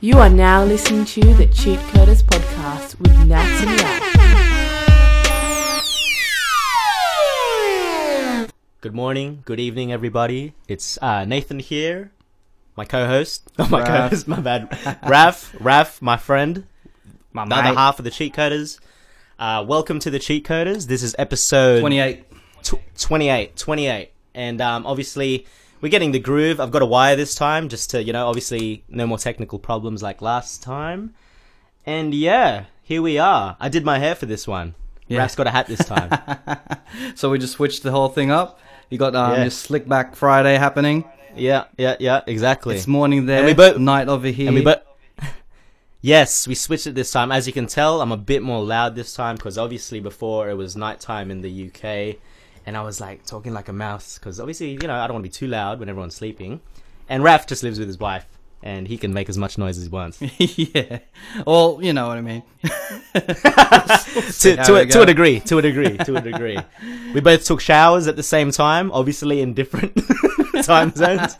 You are now listening to the Cheat Coders podcast with Nats and Raf. Good morning, good evening, everybody. It's uh, Nathan here, my co-host. Not my Raph. co-host, my bad. Raf, Raf, my friend, My the other half of the Cheat Coders. Uh, welcome to the Cheat Coders. This is episode 28. tw- 28, 28. And um, obviously, we're getting the groove. I've got a wire this time, just to, you know, obviously, no more technical problems like last time. And yeah, here we are. I did my hair for this one. Yeah. Raf's got a hat this time. So we just switched the whole thing up. You got um, Yeah. your Slick Back Friday happening. yeah, yeah, yeah, exactly. It's morning there, And we both- night over here. And we but yes, we switched it this time. As you can tell, I'm a bit more loud this time because obviously before it was nighttime in the UK, and I was like talking like a mouse because obviously you know I don't want to be too loud when everyone's sleeping. And Raf just lives with his wife, and he can make as much noise as he wants. yeah. Well, you know what I mean. to, to, a, to a degree, to a degree, to a degree. We both took showers at the same time, obviously in different time zones.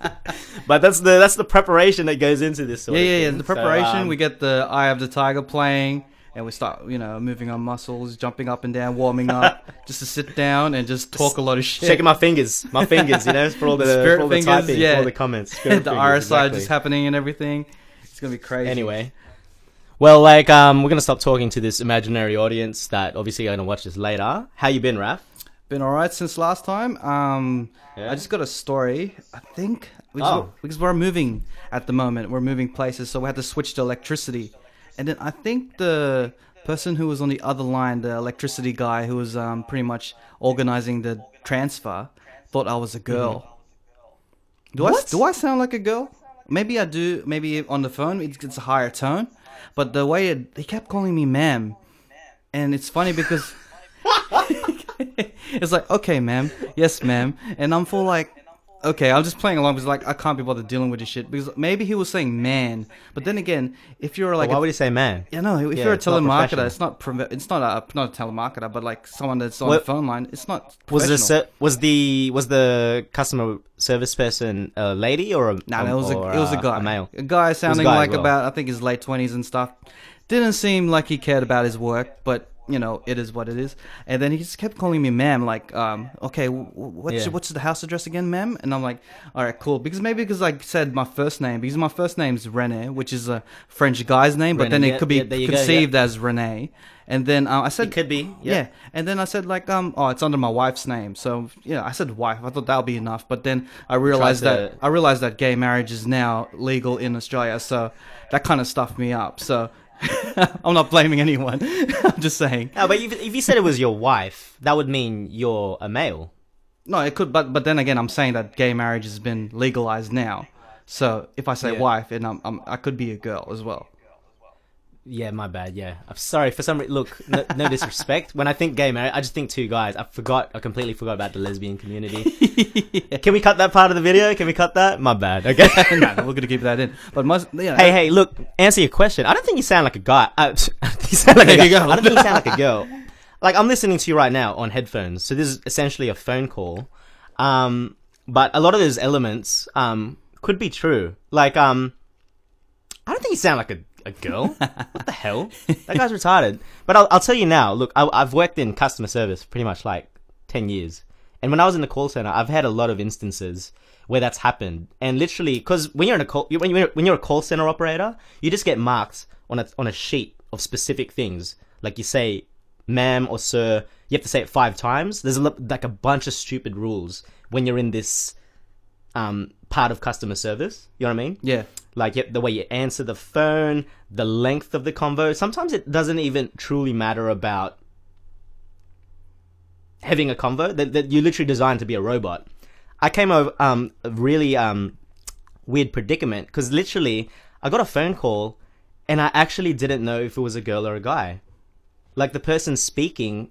But that's the that's the preparation that goes into this. Sort yeah, of yeah, yeah. thing. The So, preparation. um, we get the Eye of the Tiger playing, and we start, you know, moving our muscles, jumping up and down, warming up, just to sit down and just talk a lot of shit. shaking my fingers, my fingers, you know, for all the, Spirit for all the typing, yeah. for all the comments. the fingers, RSI exactly. just happening and everything. It's gonna be crazy. Anyway, well, like, um, we're gonna stop talking to this imaginary audience that obviously are gonna watch this later. How you been, Raf? Been alright since last time. Um, Yeah. I just got a story. I think because, Oh. we're, because we're moving at the moment. We're moving places, so we had to switch to electricity. And then I think the person who was on the other line, the electricity guy who was um, pretty much organizing the transfer, thought I was a girl. Do I Mm-hmm. What? do I sound like a girl? Maybe I do. Maybe on the phone it's, it's a higher tone, but the way it, he kept calling me ma'am, and it's funny because. it's like, okay, ma'am. Yes, ma'am. And I'm full like, okay, I'm just playing along because like I can't be bothered dealing with this shit. Because maybe he was saying man, but then again, if you're like, Why a, would you say man? yeah, no, if Yeah, you're a it's telemarketer, it's not it's not a not a telemarketer, but like someone that's on What- the phone line, it's not. Was the was the was the customer service person a lady or a No, no, it was a it was a guy, a male? a guy sounding guy like well. about I think his late twenties and stuff. Didn't seem like he cared about his work, but you know it is what it is. And then he just kept calling me ma'am, like, um, okay, w- what's Yeah. what's the house address again, ma'am? And I'm like, all right, cool, because maybe because I said my first name, because my first name's Rene, which is a French guy's name, but Rene, then it yeah, could be yeah, you go, conceived as Rene. And then uh, I said It could be. yeah. And then I said like um oh it's under my wife's name. So yeah, I said wife. I thought that would be enough. But then I realized that I realized that gay marriage is now legal in Australia. So that kind of stuffed me up. So I'm not blaming anyone. I'm just saying. No, but if, if you said it was your wife, that would mean you're a male. No, it could but but then again I'm saying that gay marriage has been legalized now. So if I say Yeah. wife and I'm, I'm I could be a girl as well. Yeah, my bad. Yeah, I'm sorry for some. Re- look, no, no disrespect. When I think gay marriage, I just think two guys. I forgot. I completely forgot about the lesbian community. Can we cut that part of the video? Can we cut that? My bad. Okay. no, no, we're gonna keep that in. But most yeah, hey, hey, look. Answer your question. I don't think you sound like a guy. Uh, you sound like a There you guy. go. I don't think you sound like a girl. Like I'm listening to you right now on headphones. So this is essentially a phone call. Um, but a lot of those elements um could be true. Like um, I don't think you sound like a, a girl. what the hell? That guy's retarded. But I'll, I'll tell you now. Look, I, I've worked in customer service pretty much like ten years, and when I was in the call center, I've had a lot of instances where that's happened. And literally, because when you're in a call, when you're when you're a call center operator, you just get marked on a on a sheet of specific things. Like you say, "ma'am" or "sir." You have to say it five times. There's a, like a bunch of stupid rules when you're in this um, part of customer service. You know what I mean? yeah. like yep, the way you answer the phone, the length of the convo. Sometimes it doesn't even truly matter about having a convo. That, that you're literally designed to be a robot. I came over um a really um weird predicament because literally I got a phone call and I actually didn't know if it was a girl or a guy. Like the person speaking,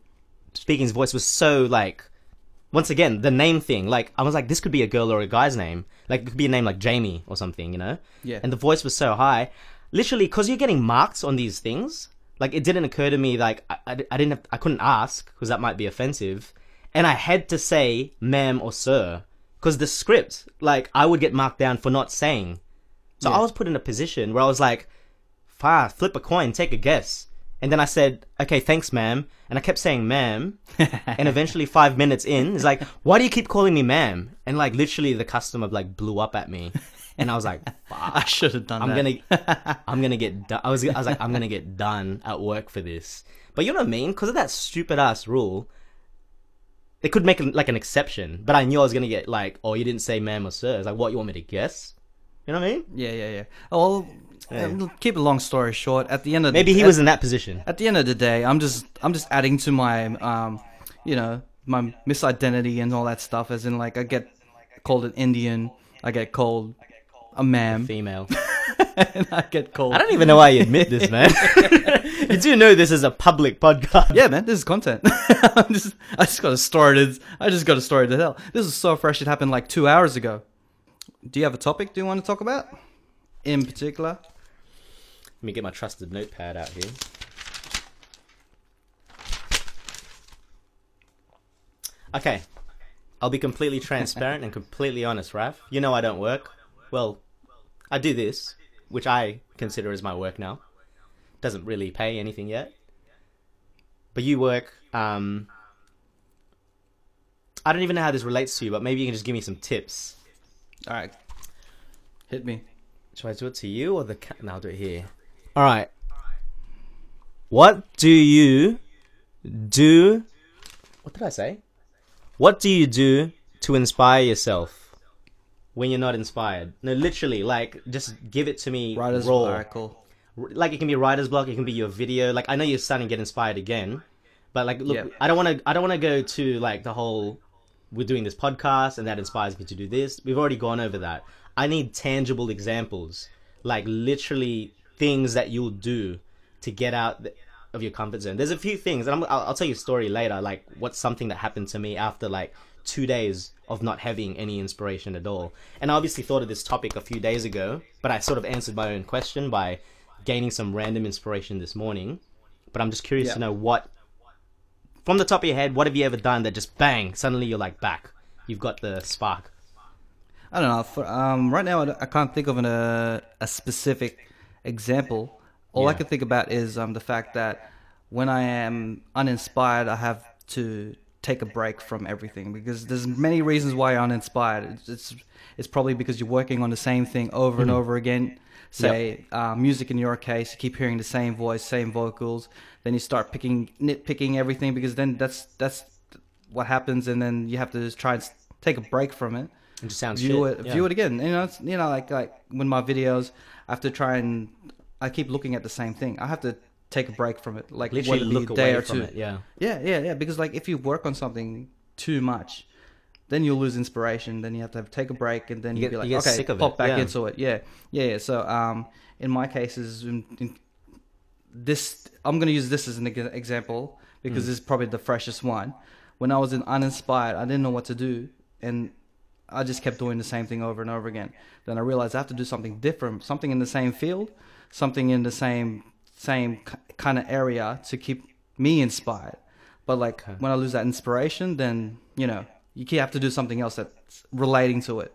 speaking's voice was so like once again, the name thing, like I was like, this could be a girl or a guy's name. Like it could be a name like Jamie or something, you know? Yeah. And the voice was so high, literally, because you're getting marks on these things. Like it didn't occur to me, like I, I, I didn't, have, I couldn't ask because that might be offensive, and I had to say ma'am or sir because the script, like I would get marked down for not saying So Yeah. I was put in a position where I was like, "Fire, flip a coin, take a guess." And then I said, "Okay, thanks, ma'am." And I kept saying, "Ma'am," and eventually, five minutes in, it's like, "Why do you keep calling me ma'am?" And like literally, the customer like blew up at me, and I was like, "Fuck." I should have done I'm that. gonna, I'm gonna get done. I was, I was like, I'm gonna get done at work for this. But you know what I mean? Because of that stupid ass rule, they could make like an exception. But I knew I was gonna get like, oh, you didn't say ma'am or sir. It's like, what you want me to guess? You know what I mean? Yeah, yeah, yeah. Oh, well, Yeah. um, keep a long story short. At the end of Maybe the, he at, was in that position. At the end of the day, I'm just I'm just adding to my um, you know, my misidentity and all that stuff. As in, like, I get called an Indian, I get called a ma'am, Female. and I get called. I don't even know why you admit this, man. you do know this is a public podcast. Yeah, man, this is content. I'm just, I just got a story to, I just got a story to tell. This is so fresh. It happened like two hours ago. Do you have a topic? Do you want to talk about? In particular? Let me get my trusted notepad out here. Okay. I'll be completely transparent and completely honest, Raf. You know I don't work. Well, I do this, which I consider as my work now. Doesn't really pay anything yet. But you work, um... I don't even know how this relates to you, but maybe you can just give me some tips. All right, hit me. Should I do it to you or the cat? No, I'll do it here. All right. What do you do? What did I say? What do you do to inspire yourself when you're not inspired? No, literally, like just give it to me Writer's raw. Like it can be writer's block, it can be your video. Like I know you're starting to get inspired again, but like look. I don't want to. I don't want to go to like the whole. We're doing this podcast, and that inspires me to do this. We've already gone over that. I need tangible examples, like literally things that you'll do to get out of your comfort zone. There's a few things, and I'm, I'll, I'll tell you a story later. Like what's something that happened to me after like two days of not having any inspiration at all. And I obviously thought of this topic a few days ago, but I sort of answered my own question by gaining some random inspiration this morning. But I'm just curious Yeah. to know what, from the top of your head, what have you ever done that just bang, suddenly you're like back. You've got the spark. I don't know. For, um, right now, I, I can't think of an, uh, a specific example. All I can think about is um, the fact that when I am uninspired, I have to take a break from everything because there's many reasons why you're uninspired. It's it's, it's probably because you're working on the same thing over and over again. Say uh, music in your case, you keep hearing the same voice, same vocals. Then you start picking nitpicking everything because then that's that's what happens, and then you have to just try and take a break from it It just sounds view shit. it Yeah. view it again you know it's, you know like like when my videos I have to try and I keep looking at the same thing I have to take a break from it like Literally look a day away or from two it. Yeah. yeah yeah yeah because like if you work on something too much then you'll lose inspiration then you have to have, take a break and then You you get- be like okay pop it, back yeah. into it yeah yeah yeah so um in my cases in, in this I'm gonna use this as an example because Mm. this is probably the freshest one. When I was in uninspired, I didn't know what to do, and I just kept doing the same thing over and over again. Then I realized I have to do something different, something in the same field, something in the same same kind of area to keep me inspired. But like Okay. when I lose that inspiration, then you know you have to do something else that's relating to it.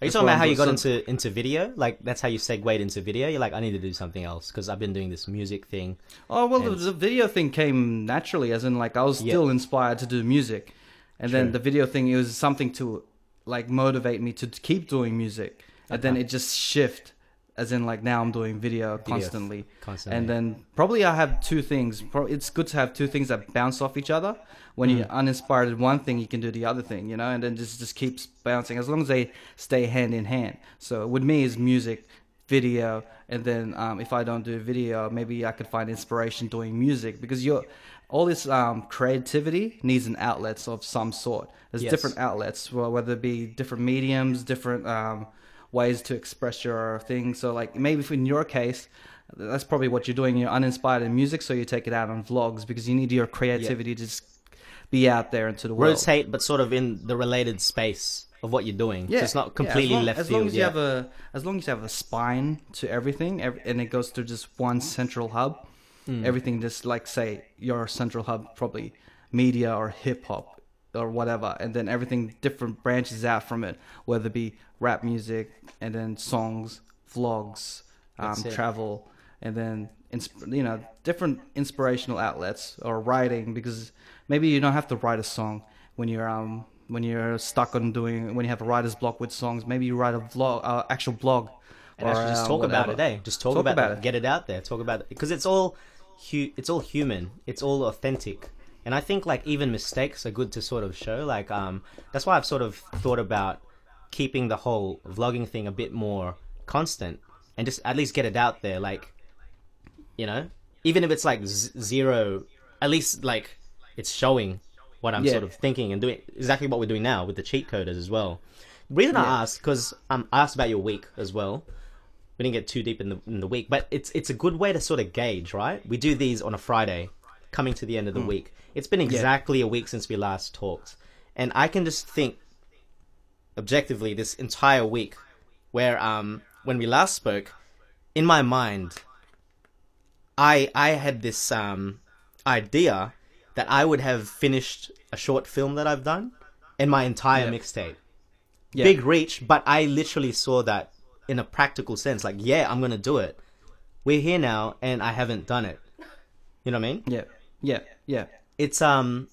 Are you talking about how you got into into video? Like that's how you segued into video. You're like, I need to do something else because I've been doing this music thing. Oh well, the, And- the video thing came naturally, as in like I was Yeah. still inspired to do music, and True. then the video thing it was something to like motivate me to keep doing music, and then it just shift, as in like now I'm doing video, Video constantly, Constantly. and then probably I have two things. It's good to have two things that bounce off each other. When Mm. you're uninspired in one thing, you can do the other thing, you know, and then just just keeps bouncing as long as they stay hand in hand. So with me is music, video, and then um, if I don't do video, maybe I could find inspiration doing music because you're all this um, creativity needs an outlet of some sort. There's Yes. different outlets, well, whether it be different mediums, different um, ways to express your thing. So like maybe in your case, that's probably what you're doing. You're uninspired in music, so you take it out on vlogs because you need your creativity to just be out there into the world. rotate, but sort of in the related space of what you're doing. so it's not completely as long, left as field. long as you yeah. have a as long as you have a spine to everything ev and it goes through just one central hub Mm. everything just like say your central hub probably media or hip hop or whatever and then everything different branches out from it whether it be rap music and then songs vlogs, um, travel, and then insp- you know different inspirational outlets or writing because maybe you don't have to write a song when you're um when you're stuck on doing when you have a writer's block with songs. Maybe you write a vlog, uh, actual blog, and actually just uh, talk about it, eh? Just talk, Talk about, about it. it. Get it out there. Talk about it because it's all, hu- it's all human. It's all authentic. And I think like even mistakes are good to sort of show. Like um, that's why I've sort of thought about keeping the whole vlogging thing a bit more constant and just at least get it out there. Like, you know, even if it's like z- zero, at least like it's showing what I'm Yeah. sort of thinking and doing exactly what we're doing now with the cheat coders as well. The reason Yeah. I asked because um, I asked about your week as well. We didn't get too deep in the in the week, but it's it's a good way to sort of gauge, right? We do these on a Friday, coming to the end of the Hmm. week. It's been exactly a week since we last talked, and I can just think objectively this entire week, where um when we last spoke, in my mind, I I had this um idea that I would have finished a short film that I've done and my entire Yep. mixtape. Yeah. Big reach, but I literally saw that in a practical sense. Like, yeah, I'm gonna do it. We're here now, and I haven't done it. You know what I mean? Yeah, yeah, yeah. It's um,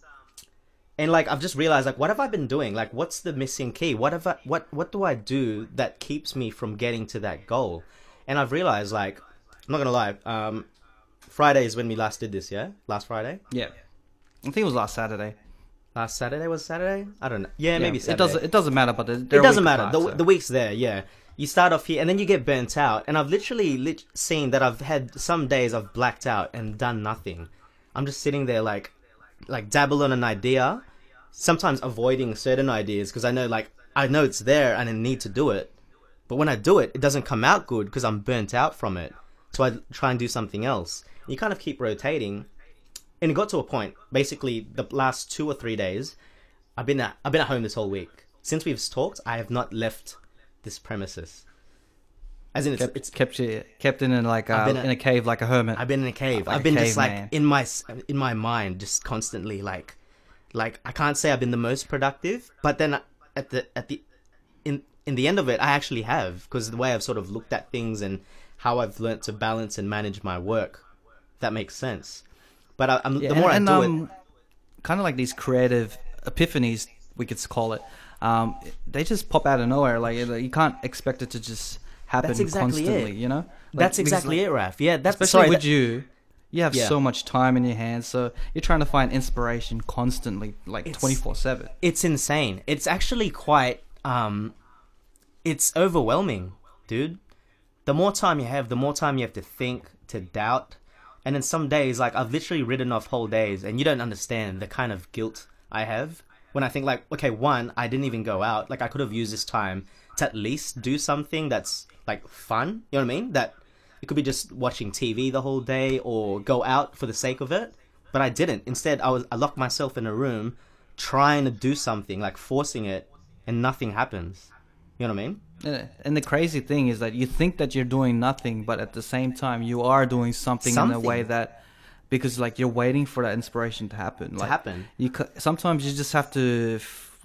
and like I've just realized, like, what have I been doing? Like, what's the missing key? What have I? What what do I do that keeps me from getting to that goal? And I've realized, like, I'm not gonna lie. Um, Friday is when we last did this. Yeah, last Friday. Yeah. I think it was last Saturday. Last Saturday was Saturday. I don't know. Yeah, maybe Saturday. it doesn't. It doesn't matter, but it doesn't matter. apart, the, so- the week's there, yeah. You start off here, and then you get burnt out. And I've literally lit- seen that I've had some days I've blacked out and done nothing. I'm just sitting there like, like dabble on an idea, sometimes avoiding certain ideas because I know like I know it's there and I need to do it. But when I do it, it doesn't come out good because I'm burnt out from it. So I try and do something else. You kind of keep rotating, and it got to a point. Basically, the last two or three days, I've been at I've been at home this whole week. Since we've talked, I have not left this premises. As in, it's, kept, it's kept you kept in a, like uh, been a- in a cave like a hermit. I've been in a cave. Like I've been just like in my in my mind, just constantly like, like I can't say I've been the most productive, but then at the at the in in the end of it, I actually have because the way I've sort of looked at things and how I've learnt to balance and manage my work, that makes sense. But I, I'm, Yeah, the more and, I do and, it, um, kind of like these creative epiphanies, we could call it. Um, they just pop out of nowhere. Like it- you can't expect it to just happen That's exactly constantly. it. You know, Like, that's because, exactly like, it, Raf. Yeah, that's Especially sorry, with that- you, you have Yeah. so much time in your hands, so you're trying to find inspiration constantly, like twenty four seven. it's insane. It's actually quite um it's overwhelming, dude. The more time you have, the more time you have to think, to doubt. And then some days like I've literally written off whole days and you don't understand the kind of guilt I have when I think like, okay, one, I didn't even go out. Like I could have used this time to at least do something that's like fun. You know what I mean? That it could be just watching TV the whole day or go out for the sake of it. But I didn't. Instead, I was I locked myself in a room trying to do something, like forcing it, and nothing happens. You know what I mean? And- And the crazy thing is that you think that you're doing nothing, but at the same time you are doing something, in a way that because like you're waiting for that inspiration to happen. like, happen. You sometimes you just have to f-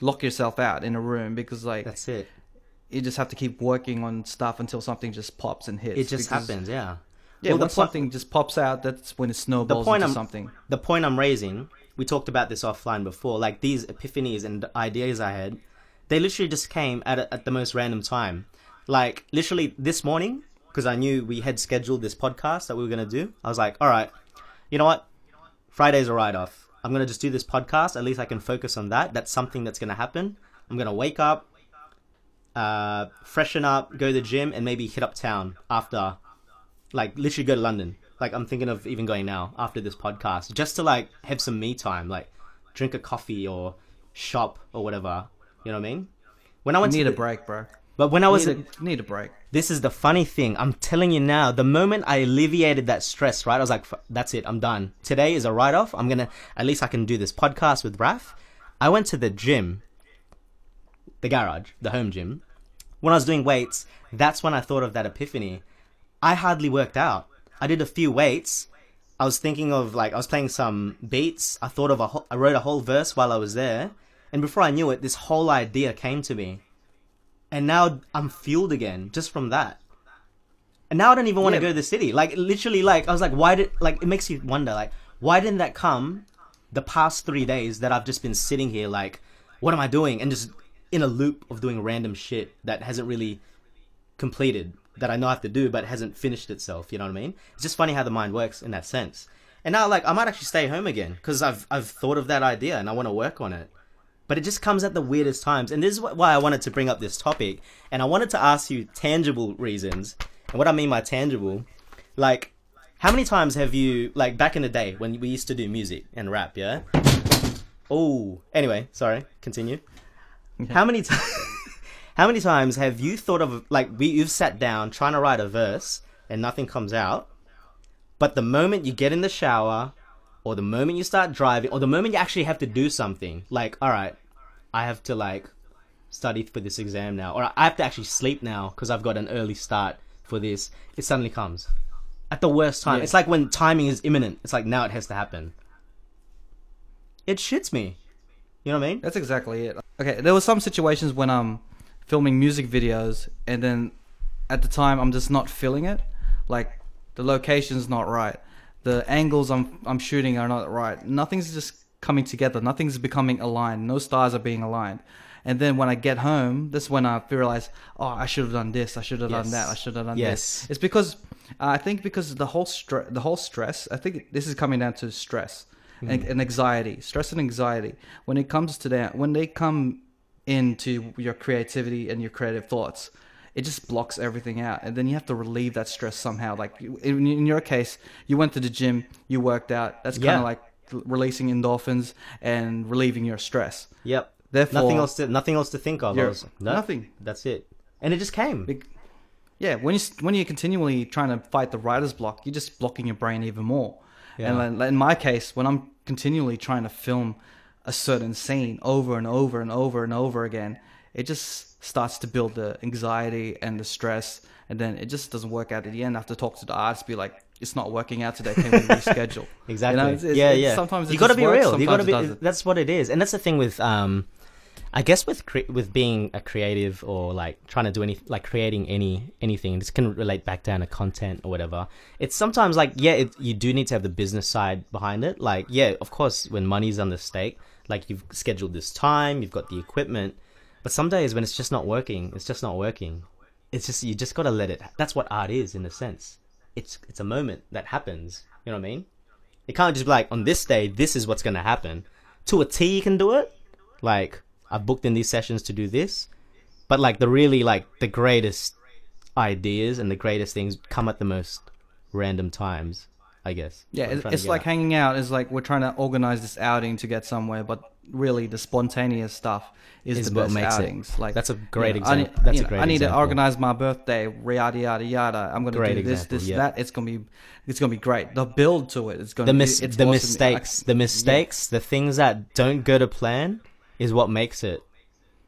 lock yourself out in a room because like That's it. you just have to keep working on stuff until something just pops and hits. It just because- happens. Yeah. Yeah, Well, the po- something just pops out, that's when it snowballs point into I'm- something. the point I'm raising, we talked about this offline before, like these epiphanies and ideas I had, they literally just came at, a, at the most random time. Like, literally this morning, because I knew we had scheduled this podcast that we were going to do, I was like, all right, you know what? Friday's a write off. I'm going to just do this podcast. At least I can focus on that. That's something that's going to happen. I'm going to wake up, uh, freshen up, go to the gym, and maybe hit up town after like literally go to London. Like I'm thinking of even going now after this podcast, just to like have some me time, like drink a coffee or shop or whatever. You know what I mean? When I You went need to a break, bro. But when I was Need a, need a break. this is the funny thing. I'm telling you now, the moment I alleviated that stress, right? I was like, "F- that's it. I'm done. Today is a write off. I'm going to, at least I can do this podcast with Raf. I went to the gym, the garage, the home gym. When I was doing weights, that's when I thought of that epiphany. I hardly worked out. I did a few weights. I was thinking of like, I was playing some beats. I thought of a, whole, I wrote a whole verse while I was there. And before I knew it, this whole idea came to me and now I'm fueled again just from that. And now I don't even want to Yeah. go to the city. Like literally, like I was like, why did like it makes you wonder, like why didn't that come the past three days that I've just been sitting here, like what am I doing, and just in a loop of doing random shit that hasn't really completed that I know I have to do, but hasn't finished itself. You know what I mean? It's just funny how the mind works in that sense. And now, like, I might actually stay home again because I've I've thought of that idea and I want to work on it. But it just comes at the weirdest times, and this is why I wanted to bring up this topic. And I wanted to ask you tangible reasons. And what I mean by tangible, like, how many times have you, like, back in the day when we used to do music and rap, yeah? Oh, anyway, sorry. Continue. How many times? How many times have you thought of like we you've sat down trying to write a verse and nothing comes out, but the moment you get in the shower, or the moment you start driving, or the moment you actually have to do something, like all right, I have to like study for this exam now, or I have to actually sleep now because I've got an early start for this. It suddenly comes at the worst time. Yeah. It's like when timing is imminent. It's like now it has to happen. It shits me. You know what I mean? That's exactly it. Okay, there were some situations when I'm filming music videos, and then at the time I'm just not feeling it. Like the location's not right, the angles I'm I'm shooting are not right. Nothing's just coming together. Nothing's becoming aligned. No stars are being aligned. And then when I get home, that's when I realize, oh, I should have done this. I should have done that. I should have done Yes. this. It's because uh, I think because the whole stress, the whole stress. I think this is coming down to stress and, and anxiety. Stress and anxiety. When it comes to that, when they come into your creativity and your creative thoughts, it just blocks everything out, and then you have to relieve that stress somehow. Like in, in your case, you went to the gym, you worked out. That's kind Yeah. of like releasing endorphins and relieving your stress. Yep. Therefore, nothing else to nothing else to think of. Was- no, nothing. That's it. And it just came. Bec- Yeah, when you when you're continually trying to fight the writer's block, you're just blocking your brain even more. Yeah. And in my case, when I'm continually trying to film a certain scene over and over and over and over again, it just starts to build the anxiety and the stress, and then it just doesn't work out at the end. I have to talk to the artist, be like, "It's not working out today. Can we reschedule?" Exactly. You know, it's- it's- yeah, it's- yeah. Sometimes you got to be works, real. You got to be. That's what it is, and that's the thing with um, I guess with cre- with being a creative or like trying to do any like creating any anything. This can relate back down to content or whatever. It's sometimes like yeah, it, you do need to have the business side behind it. Like yeah, of course, when money's on the stake, like you've scheduled this time, you've got the equipment, but some days when it's just not working, it's just not working. It's just you just got to let it. That's what art is in a sense. It's it's a moment that happens. You know what I mean? It can't just be like on this day, this is what's gonna happen. To a T, you can do it. Like I've booked in these sessions to do this, but like the really like the greatest ideas and the greatest things come at the most random times. I guess. Yeah, it's, it's like at. hanging out. Is like we're trying to organize this outing to get somewhere, but really the spontaneous stuff is, Is the what best makes it. Like That's a great you know, I example. That's you a know, great I need example. to organize my birthday. Yada yada yada. I'm gonna Great do this, example, this, yeah. that. It's gonna be, it's gonna be great. The build to it. it is gonna the be mis- it's the awesome. mistakes, I- the mistakes, the things that don't go to plan is what makes it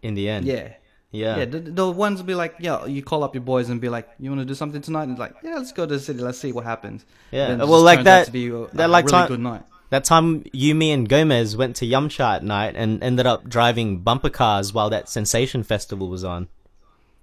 in the end. Yeah. Yeah. Yeah, the, the ones be like, yeah, you call up your boys and be like, you want to do something tonight? And it's like, yeah, let's go to the city, let's see what happens. Yeah, well, like that- to be a, that a like really time- good night. That time you, me, and Gomez went to Yumcha at night and ended up driving bumper cars while that Sensation Festival was on.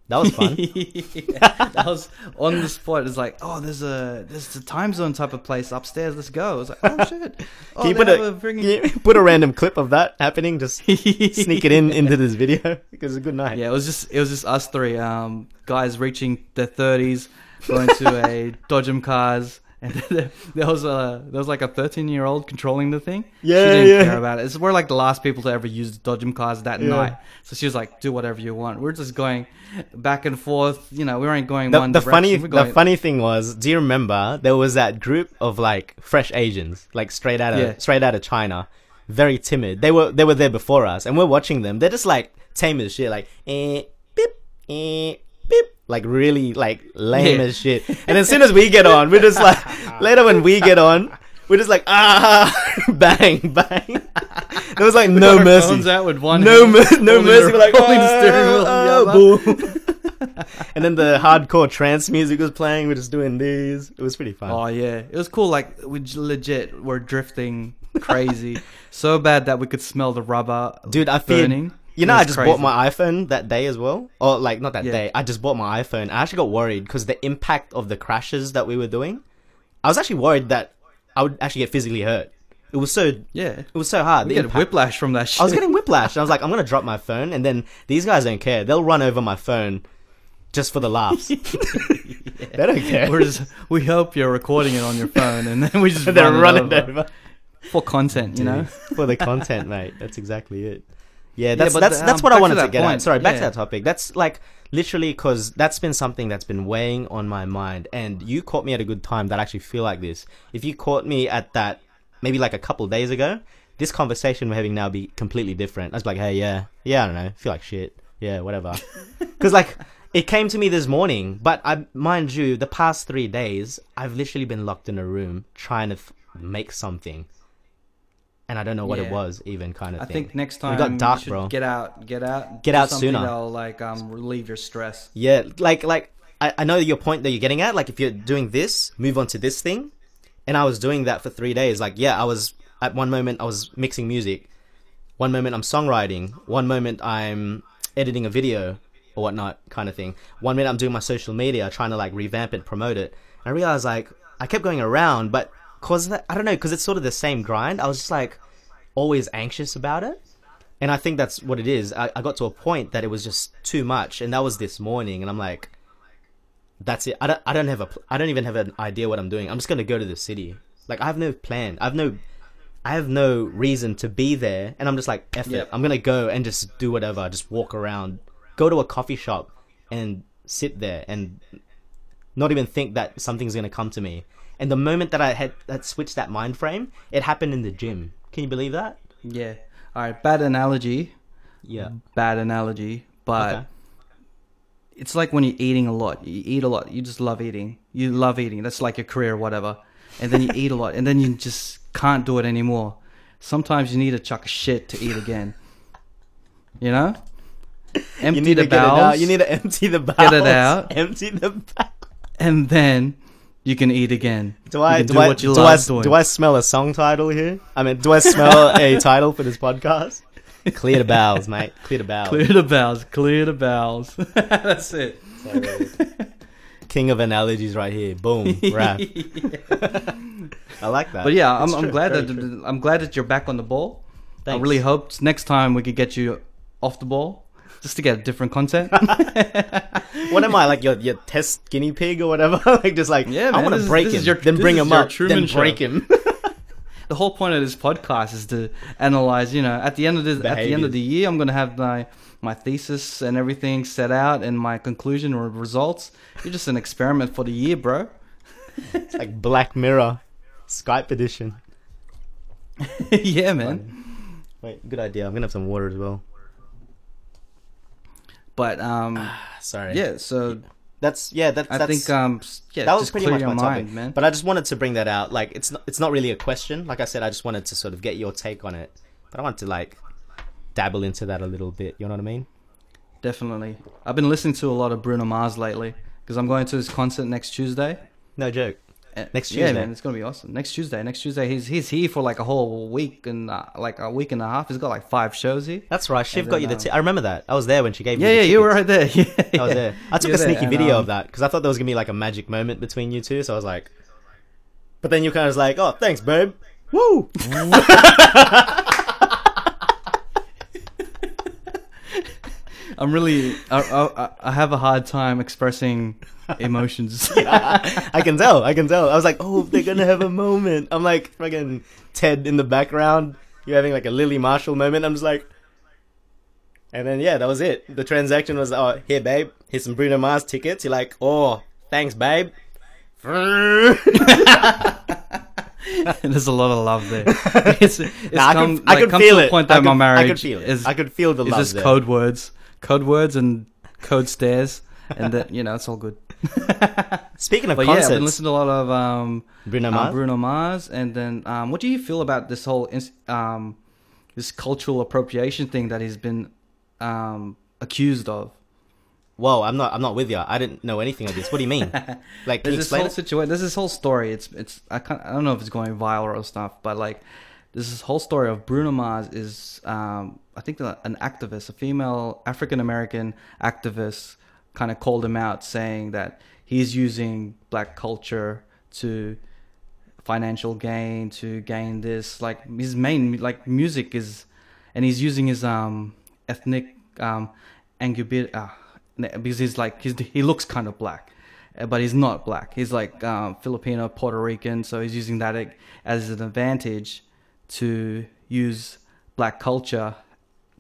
That was fun. that was on the spot. It's like, oh, there's a there's a time zone type of place upstairs. Let's go. I was like, oh shit. Oh, Can you put a, friggin- can you put a random clip of that happening? Just sneak it in into this video because it's a good night. Yeah, it was just it was just us three um, guys reaching their thirties, going to a Dodgem cars, and there, was a there was like a thirteen year old controlling the thing. Yeah, she didn't yeah. care about it. It's, we're like the last people to ever use Dodgem cars that Yeah. night. So she was like, "Do whatever you want." We're just going back and forth. You know, we weren't going The, one the direction. funny, the funny thing was, do you remember there was that group of like fresh Asians, like straight out of Yeah. straight out of China, very timid. They were they were there before us, and we're watching them. They're just like tame as shit, like eh, beep, eh, beep, like really like lame Yeah. as shit. And as soon as we get on, we're just like later when we get on, we're just like ah, bang, bang. There was like no mercy. phones out with one no, hand, mer- no mercy. We're like, holding the steering wheel with the "Ah, boom. and then the hardcore trance music was playing. We're just doing these. It was pretty fun. Oh yeah, it was cool. Like we legit were drifting crazy, so bad that we could smell the rubber Dude, I feared, burning. You know, I just crazy. bought my iPhone that day as well. Or, like, not that Yeah. day. I just bought my iPhone. I actually got worried because the impact of the crashes that we were doing, I was actually worried that I would actually get physically hurt. It was so, Yeah. it was so hard. The get impact- whiplash from that shit. I was getting whiplash. And I was like, I'm gonna drop my phone, and then these guys don't care. They'll run over my phone just for the laughs. They don't care. Whereas we hope you're recording it on your phone and then we just They're run running over. over. for content, you know. for the content, mate. That's exactly it. Yeah, that's but that's the- that's um, what I to wanted to, that get at. Sorry, back to that topic. That's like literally because that's been something that's been weighing on my mind, and you caught me at a good time that I actually feel like this. If you caught me at that, maybe like a couple of days ago, this conversation we're having now be completely different. I was like, hey, yeah, yeah, I don't know, feel like shit, yeah, whatever. Because like it came to me this morning, but I mind you, the past three days I've literally been locked in a room trying to f- make something. And I don't know what it was, even kind of I thing. think next We time got dark, bro. get out, get out, Get out sooner. That'll like um relieve your stress. Yeah, like like I, I know your point that you're getting at. Like if you're doing this, move on to this thing. And I was doing that for three days. Like yeah, I was at one moment I was mixing music, one moment I'm songwriting, one moment I'm editing a video or whatnot kind of thing. One minute I'm doing my social media, trying to like revamp it, promote it. And I realized like I kept going around, but cause that, I don't know, cause it's sort of the same grind. I was just like always anxious about it. And I think that's what it is. I, I got to a point that it was just too much, and that was this morning. And I'm like, that's it. I don't. I don't have a. I don't even have an idea what I'm doing. I'm just gonna go to the city. Like I have no plan. I have no. I have no reason to be there, and I'm just like, F Yep. it. I'm gonna go and just do whatever. Just walk around, go to a coffee shop, and sit there, and not even think that something's gonna come to me. And the moment that I had that switched that mind frame, it happened in the gym. Can you believe that? Yeah. All right. Bad analogy. Yeah. Bad analogy. But Okay. it's like when you're eating a lot. You eat a lot. You just love eating. You love eating. That's like your career, or whatever. And then you eat a lot, and then you just can't do it anymore. Sometimes you need to chuck a shit to eat again. You know. Empty you need the to get it bowels. out. You need to empty the bowels. Get it out. Empty the bowels. and then you can eat again. Do I do, do I what you do love I doing. do I smell a song title here? I mean, do I smell a title for this podcast? Clear the bowels, mate. Clear the bowels. Clear the bowels. Clear the bowels. That's it. King of analogies right here. Boom. Rap. I like that. But yeah, I'm, I'm glad very that true. I'm glad that you're back on the ball. I really hoped next time we could get you off the ball just to get different content. What am I like your your test guinea pig or whatever? like just like Yeah, I want to break him, your- then bring him up, Truman then Show. break him. the whole point of this podcast is to analyze. You know, at the end of this, at the end of the year, I'm gonna have my my thesis and everything set out and my conclusion or results. You're just an experiment for the year, bro. it's like Black Mirror, Skype edition. yeah, man. Wait, good idea. I'm gonna have some water as well. But um, Sorry. yeah. So that's yeah. That's I that's, think um, yeah, that was pretty much my mind, topic, man. But I just wanted to bring that out. Like, it's not, it's not really a question. Like I said, I just wanted to sort of get your take on it. But I want to like dabble into that a little bit. You know what I mean? Definitely. I've been listening to a lot of Bruno Mars lately because I'm going to his concert next Tuesday. No joke. Next Yeah, man, it's gonna be awesome. Next Tuesday. Next Tuesday, he's he's here for like a whole week and uh, like a week and a half. He's got like five shows here. That's right. Shiv And got then, you the. um, T- I remember that. I was there when she gave me. Yeah, the yeah, you were right there. Yeah, I was there. I took You a there, sneaky and, video um, of that because I thought there was gonna be like a magic moment between you two. So I was like, but then you kind of was like, "Oh, thanks, babe." Woo! I'm really. I, I, I have a hard time expressing emotions. I can tell. I can tell. I was like, "Oh, they're gonna have a moment." I'm like, fucking Ted in the background. You're having like a Lily Marshall moment. I'm just like, and then yeah, that was it. The transaction was, "Oh, here, babe. Here's some Bruno Mars tickets." You're like, "Oh, thanks, babe." There's a lot of love there. It's, it's Nah, I come, could, I could feel it. point I that my could- marriage I could feel it. is. I could feel the is love just there. code words, code words, and code stairs, and that you know it's all good. Speaking of But yeah, I've concerts, been listening to a lot of um, Bruno uh, Mars. Bruno Mars, and then um, what do you feel about this whole um, this cultural appropriation thing that he's been um, accused of? Whoa, I'm not. I'm not with you. I didn't know anything of this. What do you mean? Like, There's this whole it? situation. There's this whole story. It's it's I can't, I don't know if it's going viral or stuff, but like this is whole story of Bruno Mars is um, I think an activist, a female African American activist, kind of called him out, saying that he's using black culture to financial gain to gain this like his main like music is and he's using his um ethnic um angubit uh, because he's like he's, he looks kind of black uh, but he's not black. He's like um, filipino puerto rican so he's using that as an advantage to use black culture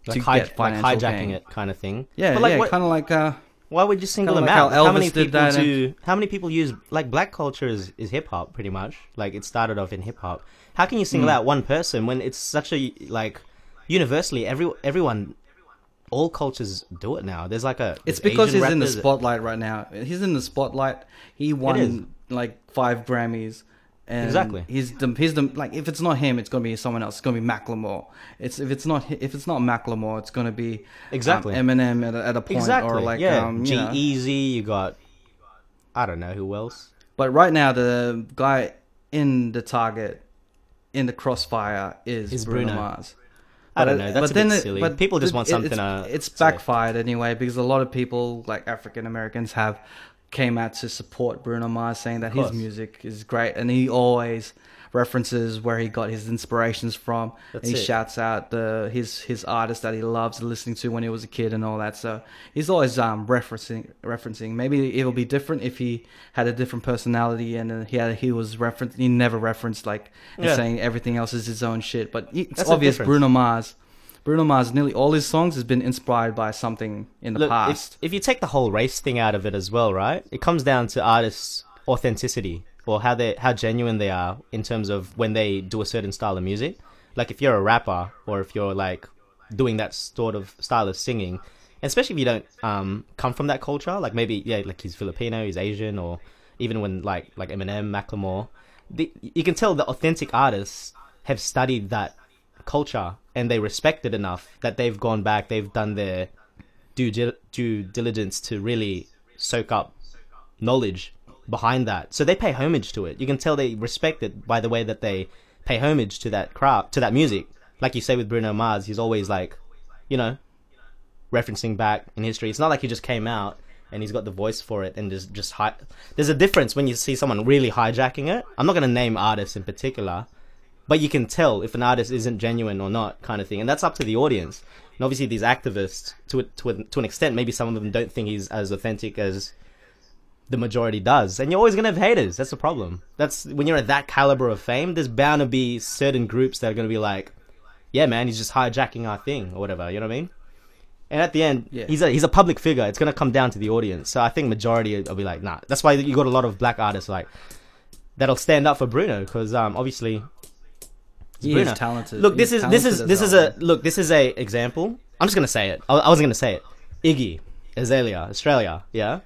Like, to hij- get like financial hijacking gain. it, kind of thing. yeah but like, yeah kind of like uh why would you single them like out? how How many people do? How many people use like black culture is, is hip hop pretty much? Like it started off in hip hop. How can you single out one person when it's such a like universally every everyone, all cultures do it now. There's like a It's because Asian he's in the spotlight right now. He's in the spotlight. He won like five Grammys. And Exactly. He's the he's the like if it's not him, it's gonna be someone else. It's gonna be Macklemore. It's if it's not if it's not Macklemore, it's gonna be Exactly. um, Eminem at a, at a point Exactly. or like yeah, um, G. Easy. You got I don't know who else. But right now, the guy in the target, in the crossfire, is, Is Bruno, Bruno. Mars. I don't know. That's but a bit then it- silly. but People just want something. It's, uh, it's backfired anyway because a lot of people, like African Americans, have came out to support Bruno Mars, saying that his music is great, and he always references where he got his inspirations from. That's and he it. shouts out the his his artists that he loves listening to when he was a kid and all that. So he's always um referencing referencing. Maybe it'll be different if he had a different personality and uh, he had he was referenced. He never referenced like Yeah. saying everything else is his own shit. But it's That's obvious. Bruno Mars. Bruno Mars, nearly all his songs has been inspired by something in the Look, past. If, if you take the whole race thing out of it as well, right? It comes down to artists' authenticity or how they how genuine they are in terms of when they do a certain style of music. Like if you're a rapper or if you're like doing that sort of style of singing, especially if you don't um, come from that culture, like maybe yeah, like he's Filipino, he's Asian, or even when like like Eminem, Macklemore, the, you can tell the authentic artists have studied that culture and they respect it enough that they've gone back, they've done their due di- due diligence to really soak up knowledge behind that. So they pay homage to it. You can tell they respect it by the way that they pay homage to that craft, to that music. Like you say with Bruno Mars, he's always like, you know, referencing back in history. It's not like he just came out and he's got the voice for it and just just hi- there's a difference when you see someone really hijacking it. I'm not going to name artists in particular, but you can tell if an artist isn't genuine or not, kind of thing, and that's up to the audience. And obviously, these activists, to a, to a, to an extent, maybe some of them don't think he's as authentic as the majority does, and you're always gonna have haters. That's the problem. That's when you're at that caliber of fame. There's bound to be certain groups that are gonna be like, "Yeah, man, he's just hijacking our thing or whatever." You know what I mean? And at the end, Yeah. he's a he's a public figure. It's gonna come down to the audience. So I think majority will be like, "Nah." That's why you got a lot of black artists like that'll stand up for Bruno because um obviously he Bruno. is talented. Look, this He's is this is this is a look. This is a example. I'm just gonna say it. I, I wasn't gonna say it. Iggy, Azalea, Australia. Yeah,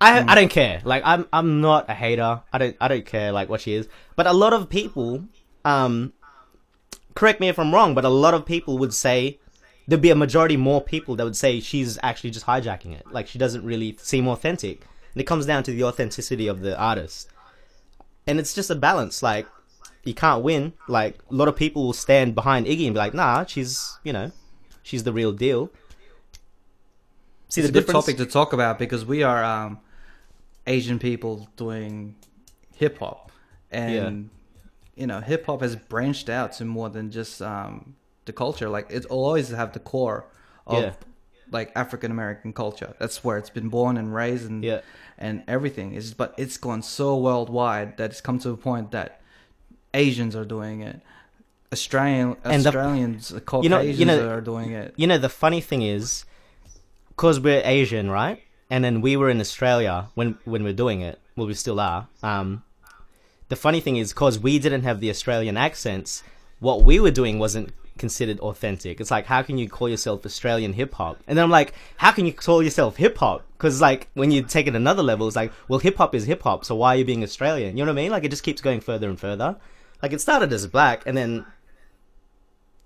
I Hmm. I don't care. Like I'm I'm not a hater. I don't I don't care like what she is. But a lot of people, um, correct me if I'm wrong, but a lot of people would say there'd be a majority more people that would say she's actually just hijacking it. Like she doesn't really seem authentic. And it comes down to the authenticity of the artist. And it's just a balance. Like you can't win. Like a lot of people will stand behind Iggy and be like, "Nah, she's you know, she's the real deal." See it's the a good topic to talk about because we are um, Asian people doing hip hop, and you know, hip hop has branched out to more than just um, the culture. Like it'll always have the core of Yeah. like African American culture. That's where it's been born and raised, and Yeah. and everything is. But it's gone so worldwide that it's come to a point that Asians are doing it. Australian And the- Australians, you know- you know- are doing it. you know the funny thing is because we're asian right? And then we were in australia when when we're doing it. Well we still are. Um the funny thing is because we didn't have the australian accents what we were doing wasn't considered authentic. It's like how can you call yourself australian hip-hop and then i'm like how can you call yourself hip-hop because like when you take it another level it's like well hip-hop is hip-hop so why are you being australian? You know what i mean? Like it just keeps going further and further like it started as black and then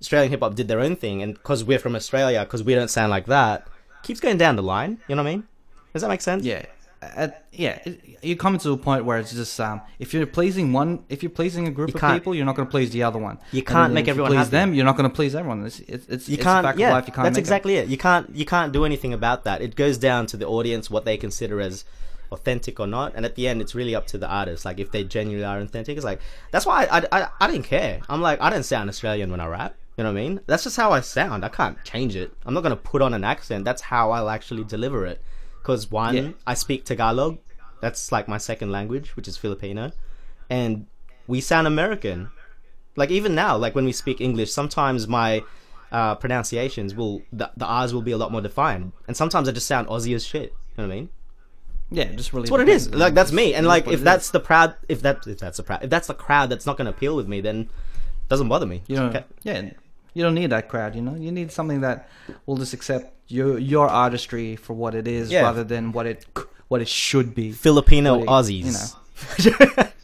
Australian hip hop did their own thing, and because we're from Australia, because we don't sound like that, keeps going down the line. You know what I mean? Does that make sense? Yeah, at, yeah, it, you come to a point where it's just um, if you're pleasing one, if you're pleasing a group of people, you're not going to please the other one. You can't make everyone please happy. them. You're not going to please everyone. It's it's it's, you can't fact yeah of life. You can't. that's make it. exactly it. you can't you can't do anything about that it goes down to the audience what they consider as authentic or not. And at the end it's really up to the artist. Like if they genuinely are authentic it's like that's why I, I, I didn't care. I'm like i don't sound australian when i rap. You know what i mean? That's just how i sound. I can't change it. I'm not to put on an accent. That's how i'll actually deliver it. Because one Yeah. i speak tagalog. That's like my second language which is filipino. And we sound american. Like even now like when we speak english sometimes my uh, pronunciations will the, the r's will be a lot more defined. And sometimes i just sound aussie as shit. You know what i mean Yeah, just really. that's what it is like that's me and like if that's is. the proud if that if that's the proud if that's the crowd that's not going to appeal with me then it doesn't bother me you know, Okay. yeah, you don't need that crowd. You know, you need something that will just accept your your artistry for what it is, Yeah. rather than what it what it should be. filipino it- aussies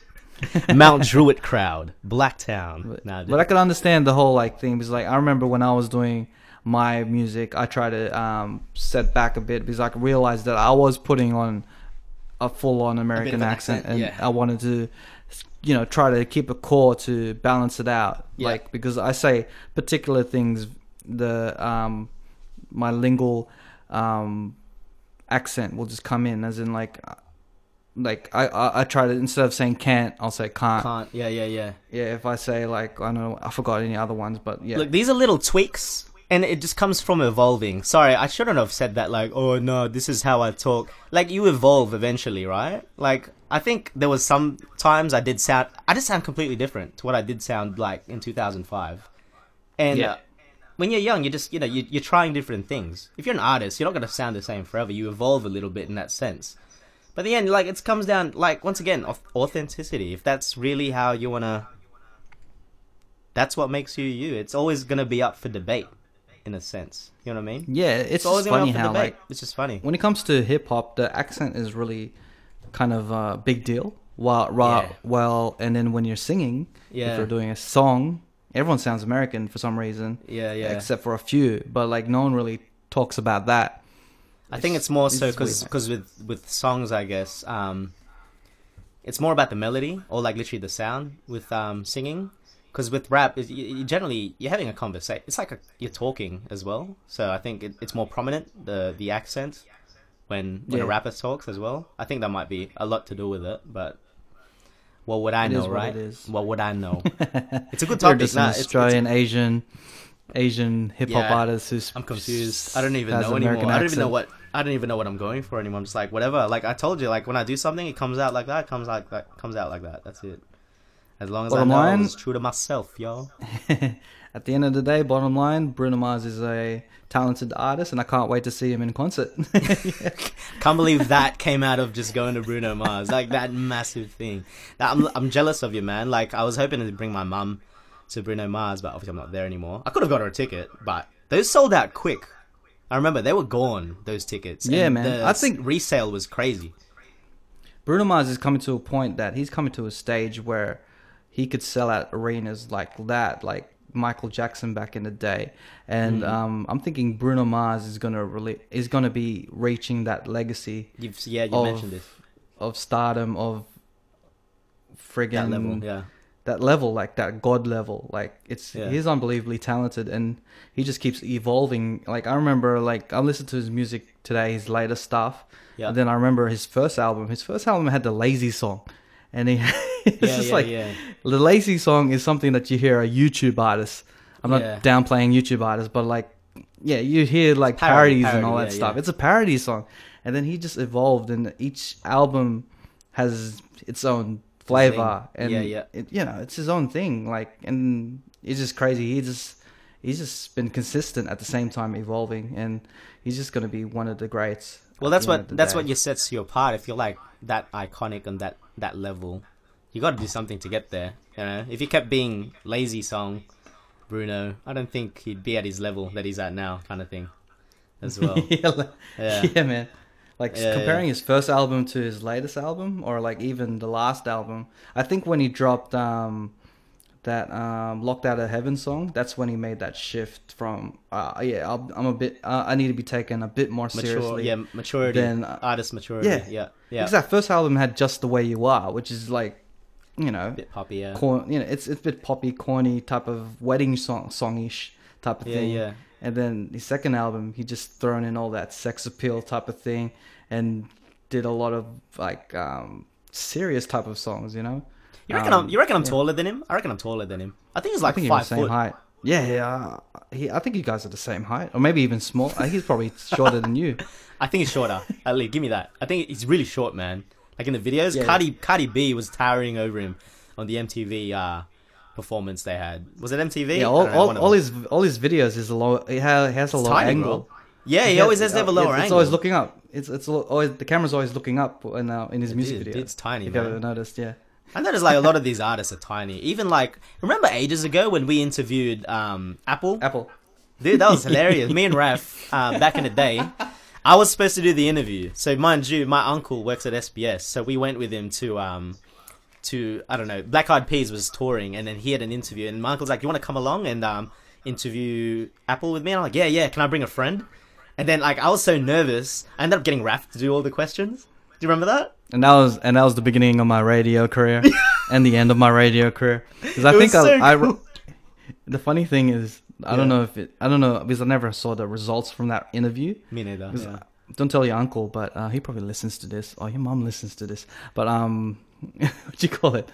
mount druitt crowd blacktown But, nah, but I could understand the whole like thing because like I remember when I was doing my music, I tried to um, set back a bit because I realized that I was putting on a full on American an accent, accent, and yeah. I wanted to, you know, try to keep a core to balance it out. Yeah. Like because I say particular things, the um, my lingual um, accent will just come in, as in like. Like I, I, I try to instead of saying can't, I'll say can't. can't yeah yeah yeah Yeah, if I say like I don't know, I forgot any other ones, but yeah, Look, these are little tweaks, and it just comes from evolving. Sorry, I shouldn't have said that. Like, oh no, this is how I talk. Like, you evolve eventually, right? Like, I think there was some times I did sound, I just sound completely different to what I did sound like in 2005. And Yeah. when you're young, you're just, you know, you, you're trying different things. If you're an artist, you're not going to sound the same forever. You evolve a little bit in that sense. But the end, like, it comes down, like, once again, authenticity. If that's really how you want to that's what makes you you. It's always gonna be up for debate, in a sense. You know what I mean? yeah, it's, always funny be up for how debate. like it's just funny. when it comes to hip hop, the accent is really kind of a big deal. While, while, Yeah. well, and then when you're singing, Yeah. if you're doing a song, everyone sounds American for some reason, Yeah, yeah. except for a few. But like no one really talks about that. I think it's more so it's because with with songs, I guess, um, it's more about the melody or like literally the sound with um singing. Because with rap, is generally you're having a conversation. It's like a, you're talking as well. So I think it, it's more prominent the the accent when when a Yeah. rapper talks as well. I think that might be a lot to do with it, but. What would I It know, what right? is. What would I know? it's a good topic. just Nah, an it's- it's- Australian, Asian, Asian hip hop Yeah. artist who's I'm confused. I don't even know an anymore. American I don't even know what I don't even know what I'm going for anymore. I'm just like whatever. Like I told you, like when I do something, it comes out like that. Comes out like that. Comes out like that. That's it. As long as Bottom I know line- I was true to myself, yo. At the end of the day, bottom line, Bruno Mars is a talented artist, and I can't wait to see him in concert. Can't believe that came out of just going to Bruno Mars, like that massive thing. I'm I'm jealous of you, man. Like I was hoping to bring my mum to Bruno Mars, but obviously I'm not there anymore. I could have got her a ticket, but those sold out quick. I remember they were gone. Those tickets. Yeah, man. I think- resale was crazy. Bruno Mars is coming to a point that he's coming to a stage where he could sell out arenas like that, like Michael Jackson back in the day. And um, I'm thinking Bruno Mars is gonna really is gonna be reaching that legacy You've yeah, you of, mentioned this. of stardom of friggin' That level, yeah. that level, like that god level. Like it's Yeah. he's unbelievably talented, and he just keeps evolving. Like I remember, like I listened to his music today, his latest stuff. Yeah. And then I remember his first album. His first album had the Lazy song, and he it's Yeah, just yeah, like yeah. the Lazy song is something that you hear a YouTube artist. I'm not downplaying YouTube artists, but like yeah, you hear like Parody, parodies and all that stuff. It's a parody song, and then he just evolved, and each album has its own flavor, Thing. and Yeah, yeah. It, you know, it's his own thing. Like, and it's just crazy. He just he's just been consistent at the same time evolving, and he's just gonna be one of the greats. Well, that's what that's day. what you sets you apart. If you're like that iconic on that that level, you got to do something to get there. You know, if you kept being lazy song, Bruno, I don't think he'd be at his level that he's at now, kind of thing, as well. yeah, like- Yeah. yeah, man. Like Yeah, comparing yeah. his first album to his latest album, or like even the last album. I think when he dropped um, that um, "Locked Out of Heaven" song, that's when he made that shift from uh, yeah, I'll, I'm a bit uh, I need to be taken a bit more Mature, seriously. yeah, maturity, Then, uh, artist maturity. yeah. Yeah, yeah, Because that first album had "Just the Way You Are," which is like, you know, bit poppy. Yeah, corn, you know, it's it's a bit poppy, corny type of wedding song songish type of yeah, thing. yeah. And then his second album, he just thrown in all that sex appeal type of thing, and did a lot of like um, serious type of songs. You know, You reckon Um, I'm? You reckon I'm yeah. taller than him? I reckon I'm taller than him. I think he's like think five same foot. height. Yeah, yeah. uh, He, I think you guys are the same height, or maybe even small. Uh, he's probably shorter than you. I think he's shorter. At least, give me that. I think he's really short, man. Like in the videos, Yeah. Cardi Cardi B was towering over him on the MTV uh, performance they had. Was it MTV? Yeah, all, know, all, all his all his videos is a low. He has a low angle. bro. Yeah, he always has to have a uh, lower it's, angle. It's always looking up. It's it's always the camera's always looking up in uh, in his It music is- videos. it's tiny, If man. you ever noticed, yeah. I noticed like a lot of these artists are tiny. Even like remember ages ago when we interviewed um, Apple? Apple. Dude, that was hilarious. Me and Raf, uh, back in the day, I was supposed to do the interview. So mind you, my uncle works at SBS, so we went with him to um to I don't know, Black Eyed Peas was touring, and then he had an interview, and my uncle's like, "You want to come along and um interview Apple with me?" And I'm like, "Yeah, yeah. Can I bring a friend?" And then like I was so nervous, I ended up getting Raf to do all the questions. Do you remember that? And that was and that was the beginning of my radio career, and the end of my radio career. Because I think I, so I cool. the funny thing is I Yeah. don't know if it I don't know because I never saw the results from that interview. Me neither. yeah. Don't tell your uncle, but uh, he probably listens to this, or your mom listens to this. But um, what do you call it?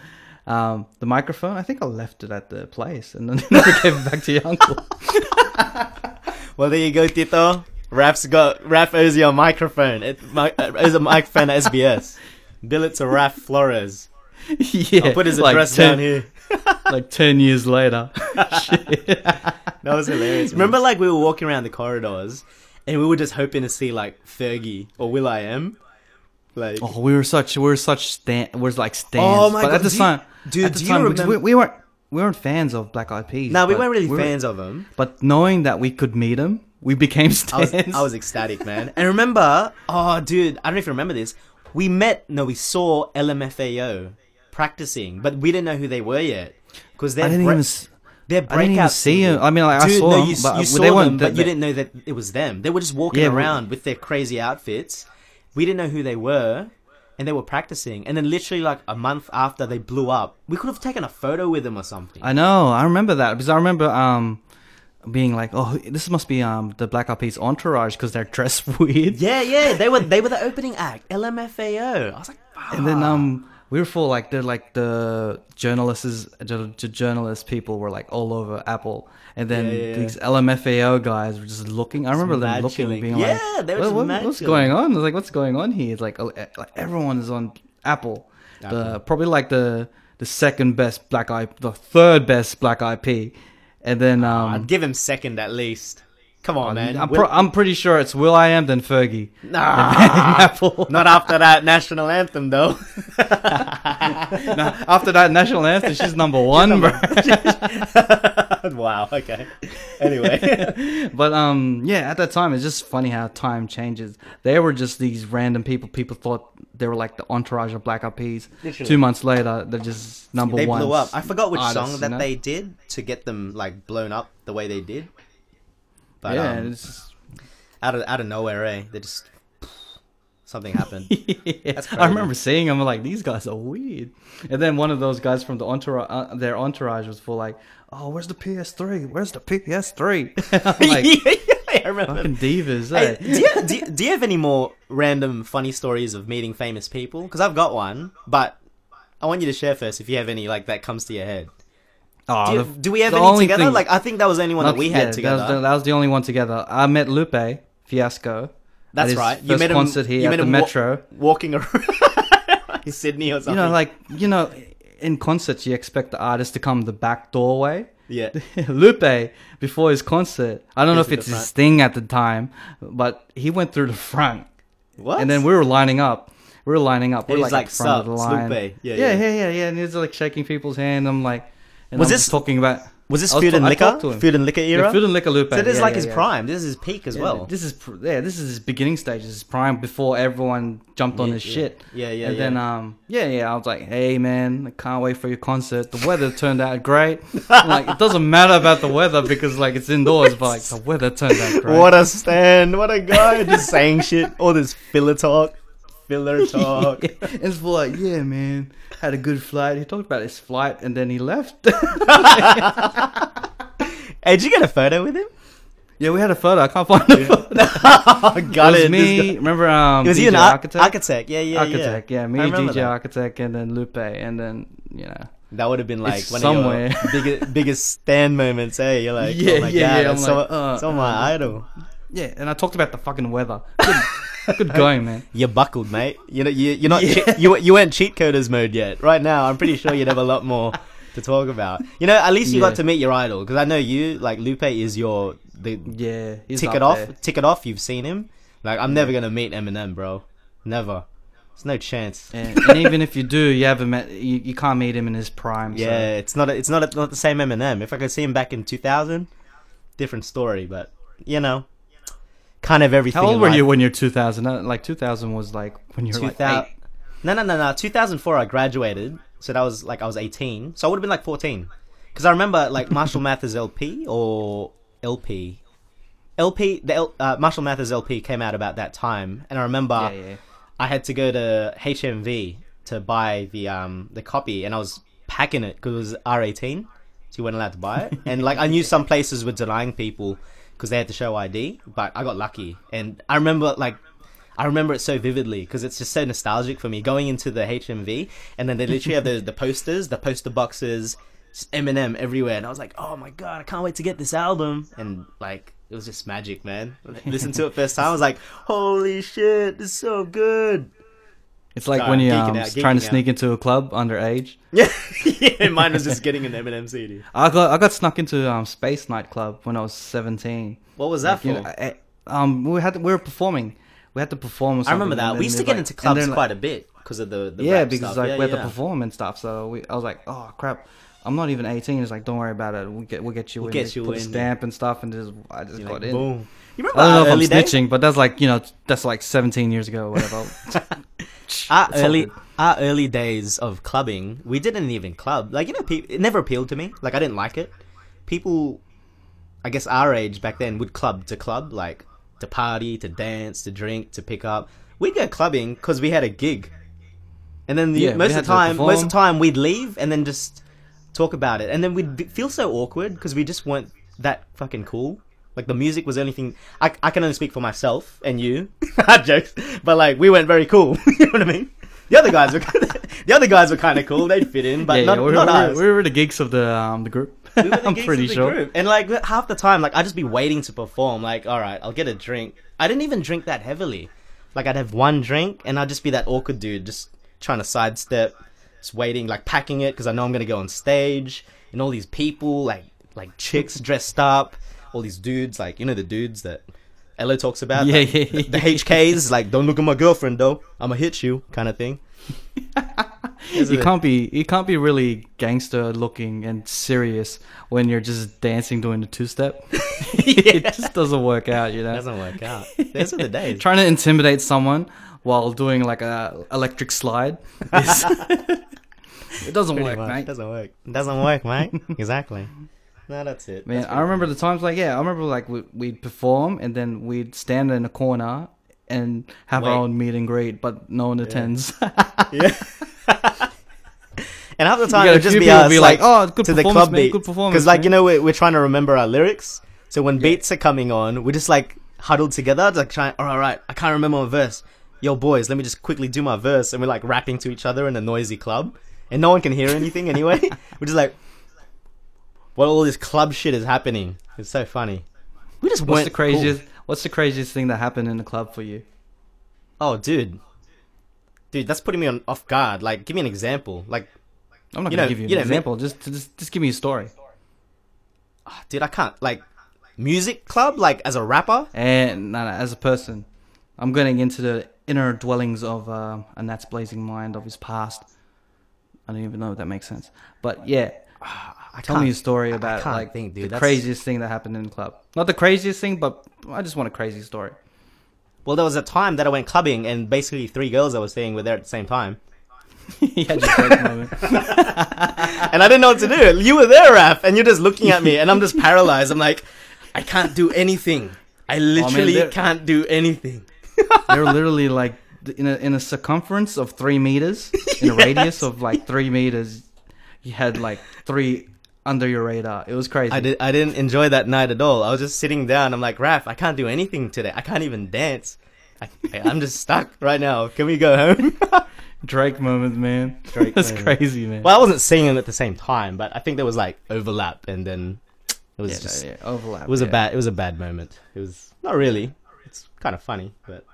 Um, the microphone. I think I left it at the place, and then never gave it back to your uncle. Well, there you go, Tito. Raf's got Raf owes you a microphone. It mi- uh, owes a microphone at SBS. Bill it to Raf Flores. yeah, I'll put his address 10 down here. like ten years later. Shit. That was hilarious. Remember, like we were walking around the corridors, and we were just hoping to see like Fergie or will.i.am. Like, Oh, we were such we were such stan we were like stands. Oh my but God, at the do you- time, dude, at the do time, because remember- we, we weren't we weren't fans of Black Eyed Peas. no, we weren't really were- fans of them. But knowing that we could meet them, we became I was, stands. I was ecstatic, man. And remember, oh, dude, I don't know if you remember this. We met, no, we saw LMFAO practicing, but we didn't know who they were yet because I they're didn't bre- even. Their I didn't even see him. I mean, like, I saw no, them, you, but you saw they them, but they- you didn't know that it was them. They were just walking Yeah, we- around with their crazy outfits. We didn't know who they were, and they were practicing. And then, literally, like a month after they blew up, we could have taken a photo with them or something. I know. I remember that because I remember um being like, oh, this must be um the Black Eyed Peas entourage because they're dressed weird. yeah, yeah, they were they were the opening act, LMFAO. I was like, And then um we were full like they're like the journalists the, the journalist people were like all over Apple. And then Yeah, yeah, yeah. these LMFAO guys were just looking. I remember them looking, chilling. being Yeah, like, were "What- what- "What's going on?" I was like, "What's going on here?" It's like, uh, like everyone is on Apple. The probably like the the second best Black Eye, the third best Black IP, and then um, I'd give him second at least. Come on, man. I'm, Will- pro- I'm pretty sure it's will.i.am then Fergie. nah, Apple. not after that national anthem though. Nah, after that national anthem, she's number one, bro. wow. Okay. Anyway. But um, yeah, at that time, it's just funny how time changes. They were just these random people. People thought they were like the entourage of Black Eyed Peas. Literally. Two months later, they're just number one. they blew up. I forgot which artists, song you that know? they did to get them like blown up the way they did. But yeah, um, it's just, out of out of nowhere, eh? They just something happened. yeah. I remember seeing them. Like these guys are weird. And then one of those guys from the entourage, uh, their entourage was full like, "Oh, where's the PS3? Where's the PS3?" I'm like, yeah, I remember. fucking divas. Hey, eh? do, you, do, you, do you have any more random funny stories of meeting famous people? Because I've got one, but I want you to share first if you have any like that comes to your head. Oh, Do, the- do we have the any together? thing- Like I think that was the only one Not- that we yeah, had together. That was, the, that was the only one together. I met Lupe Fiasco. That's right. You met him. concert here you at met the him wa- Metro. walking around Sydney or something. you know, like you know, in concerts you expect the artist to come the back doorway. yeah. Lupe before his concert, I don't know if it's his thing at the time, but he went through the front, What? and then we were lining up. We were lining up. We're he's like, like, at the front of the line. Lupe." Yeah, yeah, yeah. yeah, yeah, yeah. And he's like shaking people's hand. I'm like, and Was I'm this- talking about? Was this food and liquor? talked to him. Food and liquor era. Yeah, Food and Liquor Lupe. so this is yeah, like yeah, his prime. This is his peak as well. This is pr- yeah, this is his beginning stages, his prime before everyone jumped on his shit. Yeah, yeah, And yeah. then um yeah, yeah, I was like, hey man, I can't wait for your concert. The weather turned out great. Like it doesn't matter about the weather because like it's indoors, but like the weather turned out great. What a stand! What a guy! Just saying shit. All this filler talk, filler talk. Yeah. And it's like, yeah, man, had a good flight. He talked about his flight and then he left. Hey, did you get a photo with him? yeah, we had a photo. I can't find the photo. Got it was it. me. Remember um Was DJ he an ar- architect? architect? Yeah, yeah, architect, yeah. Me, I remember DJ that. architect, and then Lupe, and then you know. That would have been like It's one somewhere. of your biggest, biggest stand moments. Hey, you're like, Yeah, oh my yeah, god, yeah, that's I'm so, like, uh, so my uh. idol. Yeah, and I talked about the fucking weather. Good, good going, man. You're buckled, mate. You know, you, you're not. Yeah. che- you you weren't cheat coders mode yet. Right now, I'm pretty sure you'd have a lot more to talk about. You know, at least you Yeah. got to meet your idol because I know you. Like Lupe is your the Yeah, he's tick it off. there. Tick it off. You've seen him. Like I'm never gonna meet Eminem, bro. Never. There's no chance. And, and even if you do, you haven't met. You, you can't meet him in his prime. so- Yeah, it's not. A, it's not. A, not the same Eminem. If I could see him back in 2000, different story. But you know, kind of everything. How old were life. you when you're 2000? Uh, Like 2000 was like when you were like 2000 eight. No, no, no, no. 2004, I graduated, so that was like I was 18, so I would have been like 14. Because I remember like Marshall Mathers LP or LP, LP. The L, uh, Marshall Mathers LP came out about that time, and I remember Yeah, yeah. I had to go to HMV to buy the um the copy, and I was packing it because it was R18, so you weren't allowed to buy it. And like I knew some places were denying people because they had to show ID, but I got lucky. And I remember like I remember it so vividly because it's just so nostalgic for me going into the HMV, and then they literally have the the posters, the poster boxes, Eminem everywhere, and I was like, oh my god, I can't wait to get this album, and like. It was just magic, man. Listen to it first time. I was like, "Holy shit, this is so good." It's like when you're um, trying to geeking sneak into a club underage. Yeah, yeah. Mine was just getting an Eminem CD. I got I got snuck into um Space nightclub when I was 17. What was that Like, you for? know, I- um, we had to, we were performing. We had to perform. Or I remember that. We used to get like- into clubs then, like- quite a bit because of the, the yeah, because like yeah, we had yeah. to perform and stuff. So we, I was like, oh crap, I'm not even 18. It's like, don't worry about it. We get we'll get you We'll in. get you put a in, stamp and stuff, and just I just You're got like, in. boom. You remember I don't know if I'm days? snitching, but that's like you know that's like 17 years ago or whatever. Our It's early, our early days of clubbing, we didn't even club. Like you know, pe- it never appealed to me. Like I didn't like it. People, I guess our age back then would club to club, like to party, to dance, to drink, to pick up. We'd go clubbing because we had a gig, and then the, Yeah, most of the time, most of the time we'd leave and then just talk about it, and then we'd be, feel so awkward because we just weren't that fucking cool. Like the music was the only thing. I, I can only speak for myself and you. I jokes, but like we weren't very cool. you know what I mean? The other guys were the other guys were kind of cool. They'd fit in, but yeah, not, yeah, we, not were, us. we were the geeks of the um the group. We I'm pretty sure. group. And like half the time, like I'd just be waiting to perform. Like, all right, I'll get a drink. I didn't even drink that heavily. Like I'd have one drink, and I'd just be that awkward dude, just trying to sidestep, just waiting, like packing it because I know I'm gonna go on stage, and all these people, like like chicks dressed up, all these dudes, like you know the dudes that Ella talks about. Yeah, like, yeah, the, the HKs, like don't look at my girlfriend though, I'ma hit you, kind of thing. It- can't be you can't be really gangster looking and serious when you're just dancing doing the two step. it just doesn't work out, you know. It doesn't work out. Those are the days. Trying to intimidate someone while doing like a electric slide. is- it doesn't Pretty work, much. mate. Doesn't work. Doesn't work, mate. exactly. No, that's it. Man, That's I remember the times like yeah, I remember like we, we'd perform and then we'd stand in a corner and have Wait. our own meet and greet, but no one attends. yeah. and half the time it'd just be us, be like, like, "Oh, good to the performance, club man, beat, good performance, because like you know we're, we're trying to remember our lyrics. So when beats are coming on, we're just like huddled together, like trying. All right, I can't remember my verse. Yo, boys, let me just quickly do my verse, and we're like rapping to each other in a noisy club, and no one can hear anything anyway. we're just like, what all this club shit is happening? It's so funny. We just What's weren't the craziest what's the craziest thing that happened in the club for you? Oh, dude, dude, that's putting me on off guard. Like, give me an example. Like, I'm not gonna know- give you an you know, example. Just, just just give me a story. ah, dude, I can't. Like, music club, like as a rapper. And no, no, as a person, I'm getting into the inner dwellings of um, a Nat's blazing mind of his past. I don't even know if that makes sense, but yeah, I Tell me a story about like think, dude. the That's- craziest thing that happened in the club. Not the craziest thing, but I just want a crazy story. Well, there was a time that I went clubbing, and basically three girls I was seeing were there at the same time, your moment. and I didn't know what to do. You were there, Raf, and you're just looking at me, and I'm just paralyzed. I'm like, I can't do anything. I oh, literally they're- can't do anything. They're literally like in a in a circumference of three meters, in a radius of like three meters. You had like three under your radar. It was crazy. I did. I didn't enjoy that night at all. I was just sitting down. I'm like, Raf, I can't do anything today. I can't even dance. I, I'm just stuck right now. Can we go home? Drake moment, man. Drake That's moment. crazy, man. well, I wasn't singing at the same time, but I think there was like overlap, and then it was yeah, just yeah, overlap. it was yeah. a bad it was a bad moment. It was not really. It's kind of funny, but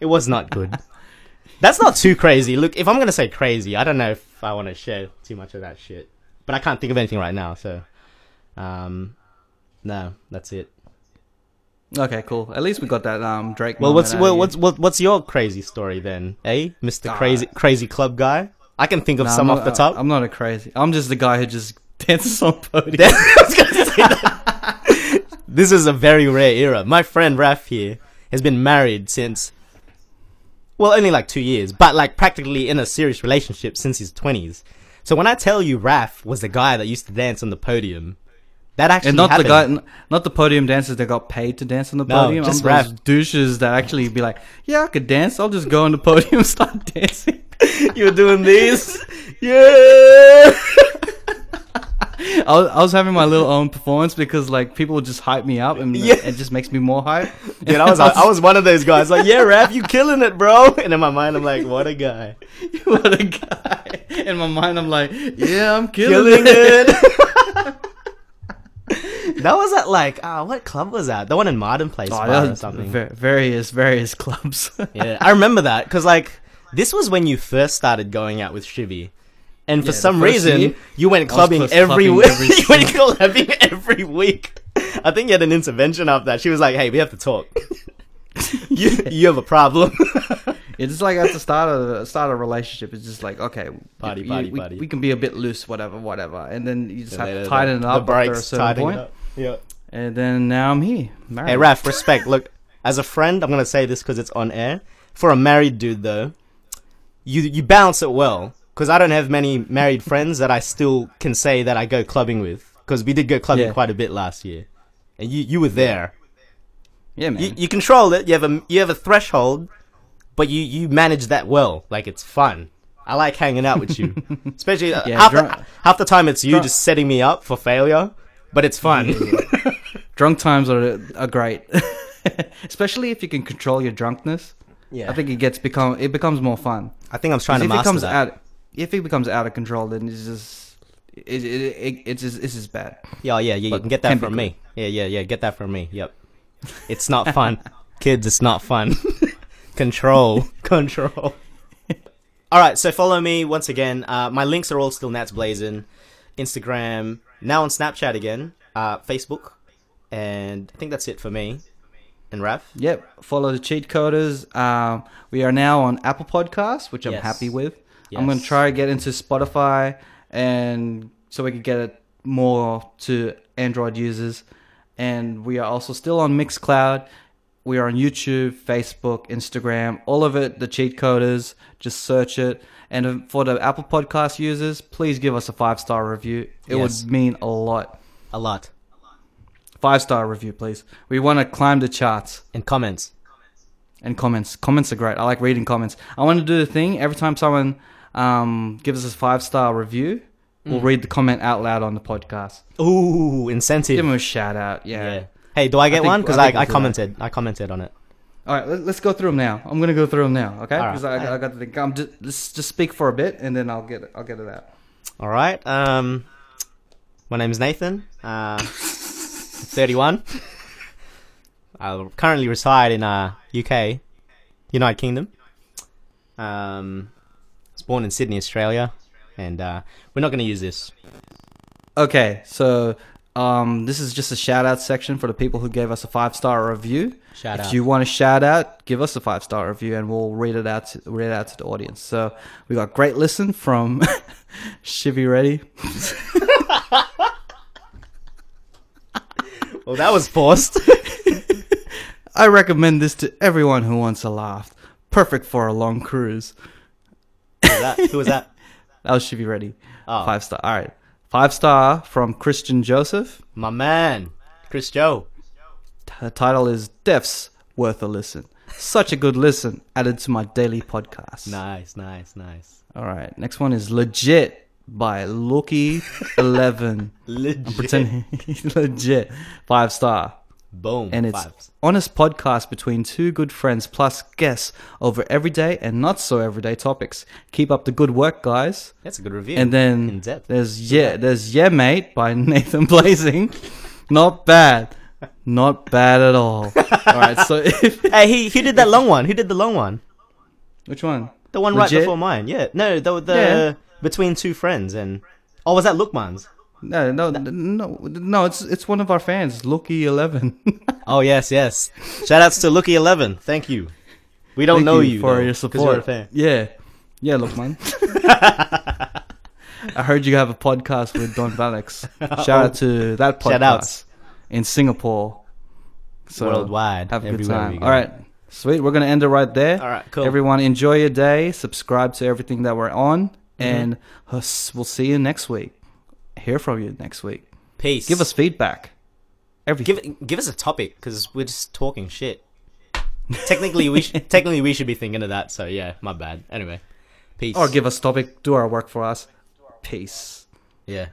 it was not good. That's not too crazy. Look, if I'm gonna say crazy, I don't know if I want to share too much of that shit. But I can't think of anything right now, so um, no, that's it. Okay, cool. At least we got that um Drake. Well, what's well, what's what, what's your crazy story then, eh, Mister Ah. Crazy Crazy Club guy? I can think of Nah, some I'm off the top. I'm not a crazy. I'm just the guy who just dances on podium. I was gonna say that. this is a very rare era. My friend Raf here has been married since, well, only like two years, but like practically in a serious relationship since his twenties. So when I tell you Raf was the guy that used to dance on the podium, that actually and not happened. the guy, not the podium dancers that got paid to dance on the No, podium. just I'm those rap. douches that actually be like, "Yeah, I could dance. I'll just go on the podium and start dancing." You're doing this, yeah. I was, I was having my little own performance because like people would just hype me up and Yeah. it just makes me more hype. Dude, I was I was one of those guys like, yeah, Raf, you killing it, bro. And in my mind, I'm like, what a guy, what a guy! In my mind, I'm like, "Yeah, I'm killing, killing it." it. that was at like, uh, what club was that? The one in Martin Place Oh, or something. va- various various clubs. yeah, I remember that because like this was when you first started going out with Shivy, and for Yeah, some reason year, you went clubbing every week. every you went clubbing every week. I think you had an intervention after that. She was like, "Hey, we have to talk. you you have a problem." It's just like at the start of the start of a relationship. It's just like okay, Party, you- party, we, party. we can be a bit loose, whatever, whatever, and then you just And have to the- tighten it the up after a certain point. Yeah. And then now I'm here, married. Hey, Raf, respect. Look, as a friend, I'm gonna say this because it's on air. For a married dude, though, you you balance it well. Because I don't have many married friends that I still can say that I go clubbing with. Because we did go clubbing Yeah. quite a bit last year, and you you were there. yeah, man. You you control it. You have a you have a threshold, but you you manage that well. Like it's fun. I like hanging out with you, especially uh, Yeah, half, drunk- the, half the time it's you drunk- just setting me up for failure. But it's fun. Drunk times are are great, especially if you can control your drunkenness. yeah, I think it gets become it becomes more fun. I think I'm trying to if it master that. out, if it becomes out of control, then it's just it, it, it, it's just it's just bad. Yeah, yeah, yeah. You can get that from me. Yeah, yeah, yeah. Get that from me. Yep. It's not fun, kids. It's not fun. control, control. All right, so follow me once again. Uh, my links are all still Nats Blazing, Instagram, now on Snapchat again, uh, Facebook, and I think that's it for me. And Raf. Yep. Follow the cheat coders. Um, we are now on Apple Podcasts, which I'm Yes. happy with. I'm gonna try to get into Spotify, and so we can get it more to Android users. And we are also still on Mixcloud. We are on YouTube, Facebook, Instagram, all of it. The cheat coders. Just search it. And uh, for the Apple Podcast users, please give us a five star review. It Yes. would mean a lot. A lot Five star review, please. We want to climb the charts. and comments. and comments. Comments are great. I like reading comments. I want to do the thing every time someone um, gives us a five star review, Mm. we'll read the comment out loud on the podcast. Ooh, incentive. Give them a shout out. Yeah. yeah. Hey, do I get think- one? Because I I, I, commented. I commented on it. All right, let, us go through them now. I'm gonna go through them now, okay? All right. Because I, I got to think. I'm just let's just speak for a bit, and then I'll get it. I'll get it out. All right. Um, my name is Nathan. Uh, 31. I currently reside in uh UK, United Kingdom. Um, I born in Sydney, Australia, and uh, we're not going to use this. Okay, so um, this is just a shout out section for the people who gave us a five star review. Shout if out. you want to shout out, give us a five star review, and we'll read it out. To, read it out to the audience. So we got great listen from Shivy Ready. Well, that was forced. I recommend this to everyone who wants a laugh. Perfect for a long cruise. Who was that? Who was that? That was Shivy Ready. Oh. Five star. All right. Five star from Christian Joseph. My man, Chris Joe. The title is Death's Worth a Listen. Such a good listen added to my daily podcast. Nice, nice, nice. All right. Next one is Legit by Lucky11. Legit. Pretending legit. Five star. Boom. And it's Vibes. honest podcast between two good friends plus guests over everyday and not so everyday topics. Keep up the good work, guys. That's a good review. And then in depth. there's yeah, there's yeah, mate by Nathan Blazing. Not bad, not bad at all. all right, so if Hey, he he did that long one. Who did the long one. which one? The one Legit? right before mine. Yeah. No, the the Yeah. between two friends and oh, was that Lookman's? No, no, no, no. It's it's one of our fans, Lucky Eleven. Oh yes, yes. Shout outs to Looky Eleven. Thank you. We don't Thank know you you for though, your support. Yeah, yeah, look, man. I heard you have a podcast with Don Valix. Shout out to that podcast Shout outs. in Singapore. So Worldwide, have a good time. All right, sweet. We're gonna end it right there. All right, cool. Everyone, enjoy your day. Subscribe to everything that we're on, Mm-hmm. and we'll see you next week. Hear from you next week. Peace. Give us feedback. Everything. give give us a topic because we're just talking shit. technically, we sh- technically we should be thinking of that. So yeah, my bad. Anyway, peace. or give us topic. Do our work for us. Peace. yeah.